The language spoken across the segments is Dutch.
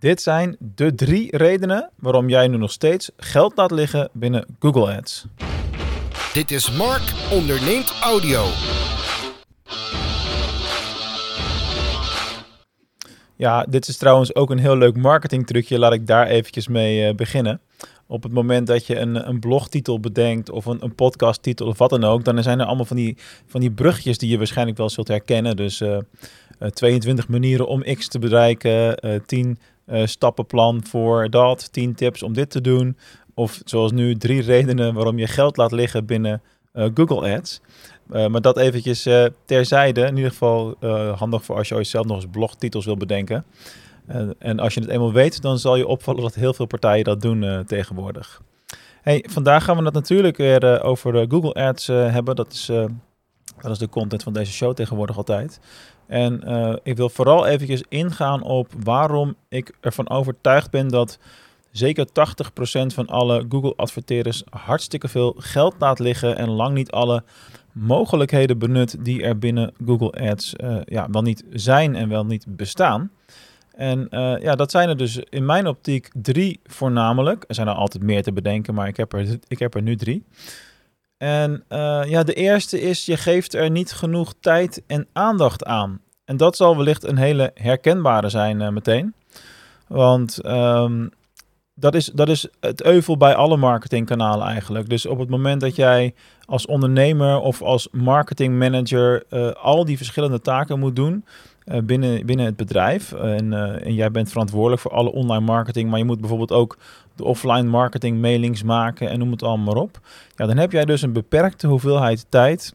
Dit zijn de drie redenen waarom jij nu nog steeds geld laat liggen binnen Google Ads. Dit is Mark onderneemt audio. Ja, dit is trouwens ook een heel leuk marketingtrucje. Laat ik daar eventjes mee uh, beginnen. Op het moment dat je een, een blogtitel bedenkt of een, een podcasttitel of wat dan ook, dan zijn er allemaal van die, van die bruggetjes die je waarschijnlijk wel zult herkennen. Dus uh, uh, 22 manieren om X te bereiken, 10 uh, stappenplan voor dat, 10 tips om dit te doen. Of zoals nu, drie redenen waarom je geld laat liggen binnen uh, Google Ads. Uh, maar dat eventjes terzijde. In ieder geval handig voor als je ooit zelf nog eens blogtitels wil bedenken. en als je het eenmaal weet, dan zal je opvallen dat heel veel partijen dat doen tegenwoordig. Hey, vandaag gaan we het natuurlijk weer over Google Ads hebben. Dat is, dat is de content van deze show tegenwoordig altijd. En uh, ik wil vooral eventjes ingaan op waarom ik ervan overtuigd ben dat zeker 80% van alle Google-adverteerders hartstikke veel geld laat liggen en lang niet alle mogelijkheden benut die er binnen Google Ads uh, ja, wel niet zijn en wel niet bestaan. En uh, ja, dat zijn er dus in mijn optiek drie voornamelijk. Er zijn er altijd meer te bedenken, maar ik heb er, ik heb er nu drie. En uh, ja, de eerste is, je geeft er niet genoeg tijd en aandacht aan. En dat zal wellicht een hele herkenbare zijn uh, meteen. Want um, dat, is, dat is het euvel bij alle marketingkanalen eigenlijk. Dus op het moment dat jij als ondernemer of als marketingmanager uh, al die verschillende taken moet doen, binnen, binnen het bedrijf. En, en, jij bent verantwoordelijk voor alle online marketing, maar je moet bijvoorbeeld ook offline marketing mailings maken en noem het allemaal maar op. Ja, dan heb jij dus een beperkte hoeveelheid tijd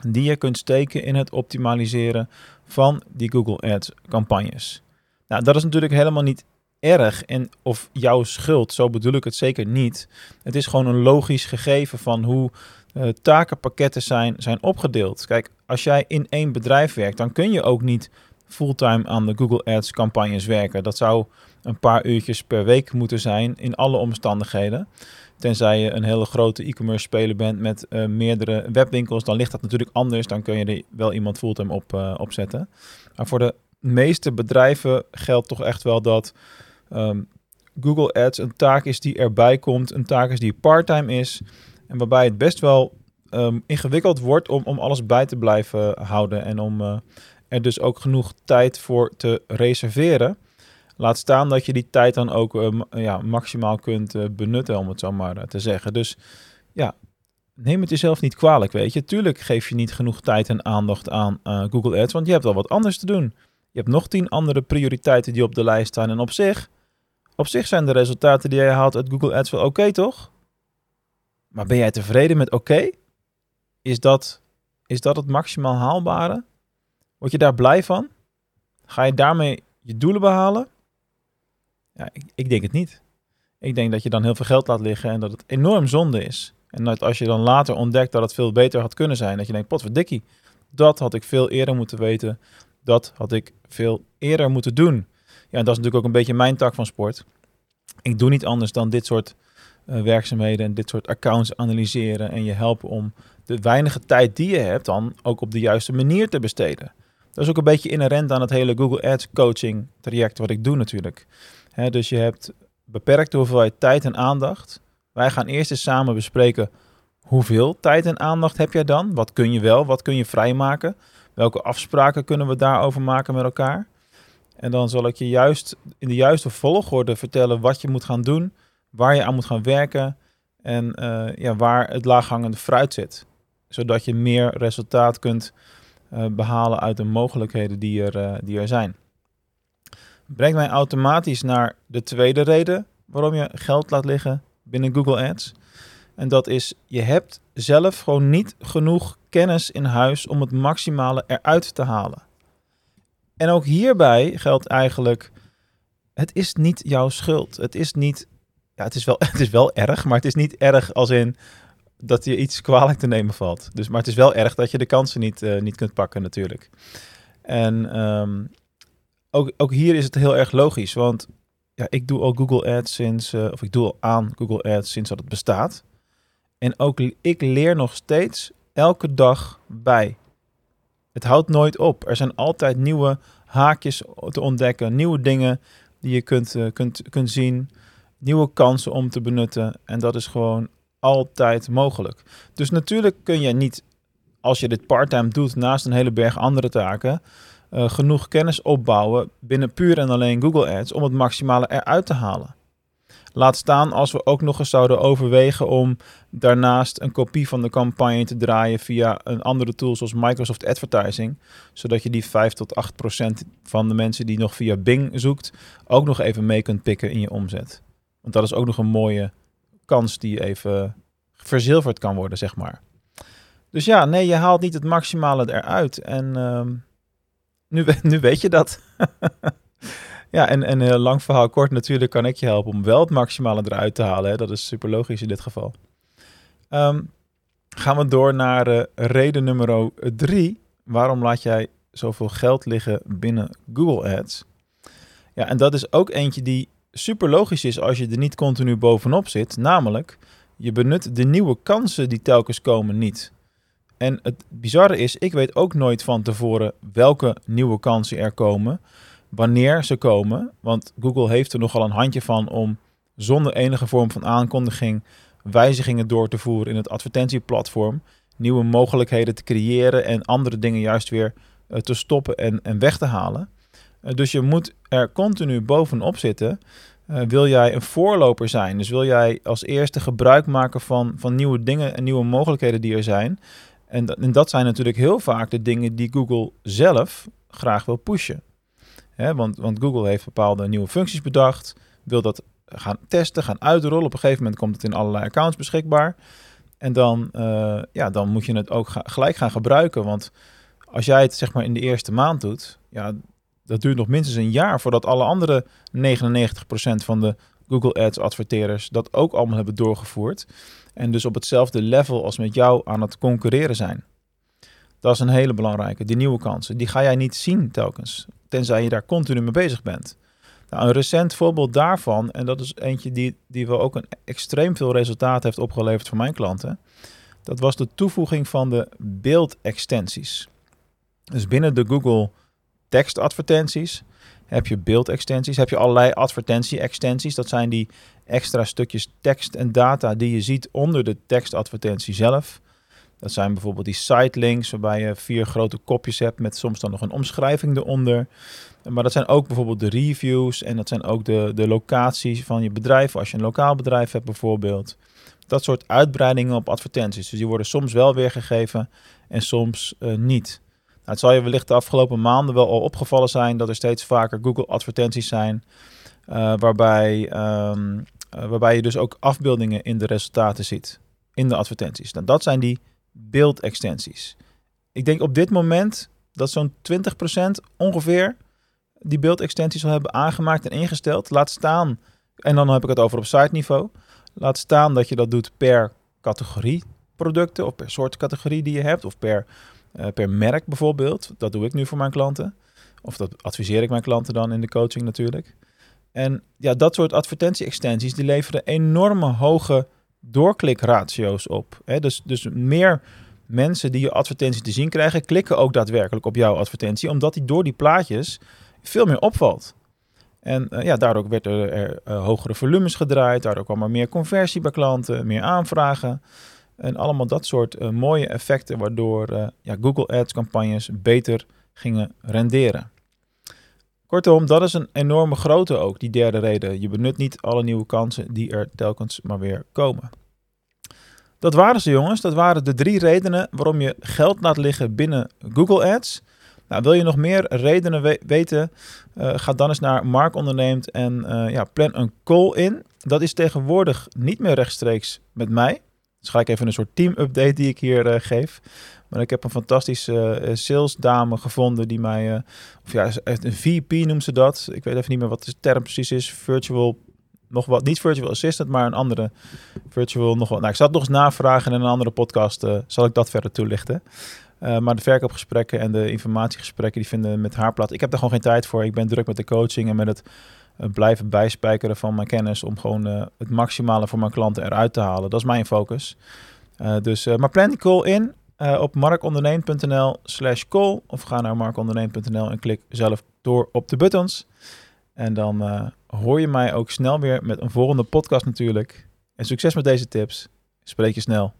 die je kunt steken in het optimaliseren van die Google Ads campagnes. Nou, dat is natuurlijk helemaal niet erg en of jouw schuld, zo bedoel ik het zeker niet. Het is gewoon een logisch gegeven van hoe uh, takenpakketten zijn, zijn opgedeeld. Kijk, als jij in één bedrijf werkt, dan kun je ook niet fulltime aan de Google Ads campagnes werken. Dat zou een paar uurtjes per week moeten zijn in alle omstandigheden. Tenzij je een hele grote e-commerce speler bent met uh, meerdere webwinkels, dan ligt dat natuurlijk anders. Dan kun je er wel iemand fulltime op uh, opzetten. Maar voor de meeste bedrijven geldt toch echt wel dat um, Google Ads een taak is die erbij komt, een taak is die parttime is. En waarbij het best wel um, ingewikkeld wordt om, om alles bij te blijven houden. En om uh, er dus ook genoeg tijd voor te reserveren. Laat staan dat je die tijd dan ook uh, ja, maximaal kunt uh, benutten, om het zo maar te zeggen. Dus ja, neem het jezelf niet kwalijk, weet je. Tuurlijk geef je niet genoeg tijd en aandacht aan Google Ads, want je hebt al wat anders te doen. Je hebt nog tien andere prioriteiten die op de lijst staan. En op zich, op zich zijn de resultaten die jij haalt uit Google Ads wel oké, toch? Maar ben jij tevreden met oké? Is, dat, is dat het maximaal haalbare? Word je daar blij van? Ga je daarmee je doelen behalen? Ja, ik, ik, denk het niet. Ik denk dat je dan heel veel geld laat liggen en dat het enorm zonde is. En dat als je dan later ontdekt dat het veel beter had kunnen zijn, dat je denkt, potverdikkie, dat had ik veel eerder moeten weten. Dat had ik veel eerder moeten doen. Ja, dat is natuurlijk ook een beetje mijn tak van sport. Ik doe niet anders dan dit soort uh, werkzaamheden en dit soort accounts analyseren en je helpen om de weinige tijd die je hebt dan ook op de juiste manier te besteden. Dat is ook een beetje inherent aan het hele Google Ads coaching traject wat ik doe natuurlijk. Dus je hebt beperkte hoeveelheid tijd en aandacht. Wij gaan eerst eens samen bespreken hoeveel tijd en aandacht heb jij dan? Wat kun je wel, wat kun je vrijmaken? Welke afspraken kunnen we daarover maken met elkaar? En dan zal ik je juist in de juiste volgorde vertellen wat je moet gaan doen, waar je aan moet gaan werken en uh, ja, waar het laaghangende fruit zit. Zodat je meer resultaat kunt behalen uit de mogelijkheden die er, uh, die er zijn. Brengt mij automatisch naar de tweede reden waarom je geld laat liggen binnen Google Ads. En dat is, je hebt zelf gewoon niet genoeg kennis in huis om het maximale eruit te halen. En ook hierbij geldt eigenlijk, het is niet jouw schuld. Het is niet, ja, het is wel, het is wel erg, maar het is niet erg als in dat je iets kwalijk te nemen valt. Dus, maar het is wel erg dat je de kansen niet, uh, niet kunt pakken natuurlijk. En um, ook, ook hier is het heel erg logisch, want ja, ik doe al Google Ads sinds, uh, of ik doe al aan Google Ads sinds dat het bestaat. En ook ik leer nog steeds elke dag bij. Het houdt nooit op. Er zijn altijd nieuwe haakjes te ontdekken, nieuwe dingen die je kunt, uh, kunt, kunt zien, nieuwe kansen om te benutten. En dat is gewoon altijd mogelijk. Dus natuurlijk kun je niet, als je dit parttime doet naast een hele berg andere taken, uh, genoeg kennis opbouwen binnen puur en alleen Google Ads om het maximale eruit te halen. Laat staan als we ook nog eens zouden overwegen om daarnaast een kopie van de campagne te draaien via een andere tool zoals Microsoft Advertising. Zodat je die 5 tot 8 procent van de mensen die nog via Bing zoekt ook nog even mee kunt pikken in je omzet. Want dat is ook nog een mooie kans die even verzilverd kan worden, zeg maar. Dus ja, nee, je haalt niet het maximale eruit. En uh, nu, nu weet je dat. Ja, en, en uh, lang verhaal kort, natuurlijk kan ik je helpen om wel het maximale eruit te halen. Dat is super logisch in dit geval. Um, gaan we door naar uh, reden nummer drie. Waarom laat jij zoveel geld liggen binnen Google Ads? Ja, en dat is ook eentje die super logisch is als je er niet continu bovenop zit. Namelijk, je benut de nieuwe kansen die telkens komen niet. En het bizarre is, ik weet ook nooit van tevoren welke nieuwe kansen er komen wanneer ze komen. Want Google heeft er nogal een handje van om zonder enige vorm van aankondiging wijzigingen door te voeren in het advertentieplatform. Nieuwe mogelijkheden te creëren en andere dingen juist weer uh, te stoppen en, en weg te halen. Uh, dus je moet er continu bovenop zitten. Uh, wil jij een voorloper zijn? Dus wil jij als eerste gebruik maken van, van nieuwe dingen en nieuwe mogelijkheden die er zijn? En, en dat zijn natuurlijk heel vaak de dingen die Google zelf graag wil pushen. Hè, want, want Google heeft bepaalde nieuwe functies bedacht, wil dat gaan testen, gaan uitrollen. Op een gegeven moment komt het in allerlei accounts beschikbaar. En dan, uh, ja, dan moet je het ook gelijk gaan gebruiken. Want als jij het zeg maar in de eerste maand doet, ja, dat duurt nog minstens een jaar voordat alle andere 99% van de Google Ads adverteerders dat ook allemaal hebben doorgevoerd. En dus op hetzelfde level als met jou aan het concurreren zijn. Dat is een hele belangrijke. Die nieuwe kansen, die ga jij niet zien telkens tenzij je daar continu mee bezig bent. Nou, een recent voorbeeld daarvan, en dat is eentje die, die wel ook een extreem veel resultaat heeft opgeleverd voor mijn klanten. Dat was de toevoeging van de beeldextensies. Dus binnen de Google tekstadvertenties heb je beeldextensies, heb je allerlei advertentie-extensies. Dat zijn die extra stukjes tekst en data die je ziet onder de tekstadvertentie zelf. Dat zijn bijvoorbeeld die sitelinks, waarbij je vier grote kopjes hebt met soms dan nog een omschrijving eronder. Maar dat zijn ook bijvoorbeeld de reviews en dat zijn ook de, de locaties van je bedrijf, als je een lokaal bedrijf hebt bijvoorbeeld. Dat soort uitbreidingen op advertenties. Dus die worden soms wel weergegeven en soms uh, niet. Nou, het zal je wellicht de afgelopen maanden wel al opgevallen zijn dat er steeds vaker Google advertenties zijn, uh, waarbij, um, uh, waarbij je dus ook afbeeldingen in de resultaten ziet, in de advertenties. Nou, dat zijn die beeldextensies. Ik denk op dit moment dat zo'n 20% ongeveer die beeldextensies al hebben aangemaakt en ingesteld. Laat staan, en dan heb ik het over op site niveau. Laat staan dat je dat doet per categorie producten of per soort categorie die je hebt of per, uh, per merk bijvoorbeeld. Dat doe ik nu voor mijn klanten. Of dat adviseer ik mijn klanten dan in de coaching natuurlijk. En ja, dat soort advertentie-extensies die leveren enorme hoge doorklikratio's op. Hè? Dus, dus meer mensen die je advertentie te zien krijgen, klikken ook daadwerkelijk op jouw advertentie, omdat die door die plaatjes veel meer opvalt. En uh, ja, daardoor werd er, uh, hogere volumes gedraaid, daardoor kwam er meer conversie bij klanten, meer aanvragen. En allemaal dat soort uh, mooie effecten, waardoor ja, Google Ads campagnes beter gingen renderen. Kortom, dat is een enorme grote ook, die derde reden. Je benut niet alle nieuwe kansen die er telkens maar weer komen. Dat waren ze jongens, dat waren de drie redenen waarom je geld laat liggen binnen Google Ads. Nou, wil je nog meer redenen we weten, uh, ga dan eens naar Mark Onderneemt en ja, plan een call in. Dat is tegenwoordig niet meer rechtstreeks met mij. Dus ga ik even een soort team update die ik hier uh, geef. Maar ik heb een fantastische uh, salesdame gevonden die mij, uh, of ja, een VP noemt ze dat. Ik weet even niet meer wat de term precies is. Virtual, nog wat, niet virtual assistant, maar een andere virtual nog wat. Nou, ik zal het nog eens navragen in een andere podcast. Zal ik dat verder toelichten. maar de verkoopgesprekken en de informatiegesprekken die vinden met haar plaats. Ik heb er gewoon geen tijd voor. Ik ben druk met de coaching en met het blijven bijspijkeren van mijn kennis om gewoon het maximale voor mijn klanten eruit te halen. Dat is mijn focus. dus, maar plan die call in. Op markonderneem.nl slash call of ga naar markonderneem.nl en klik zelf door op de buttons. En dan eh, hoor je mij ook snel weer met een volgende podcast natuurlijk. En succes met deze tips. Spreek je snel.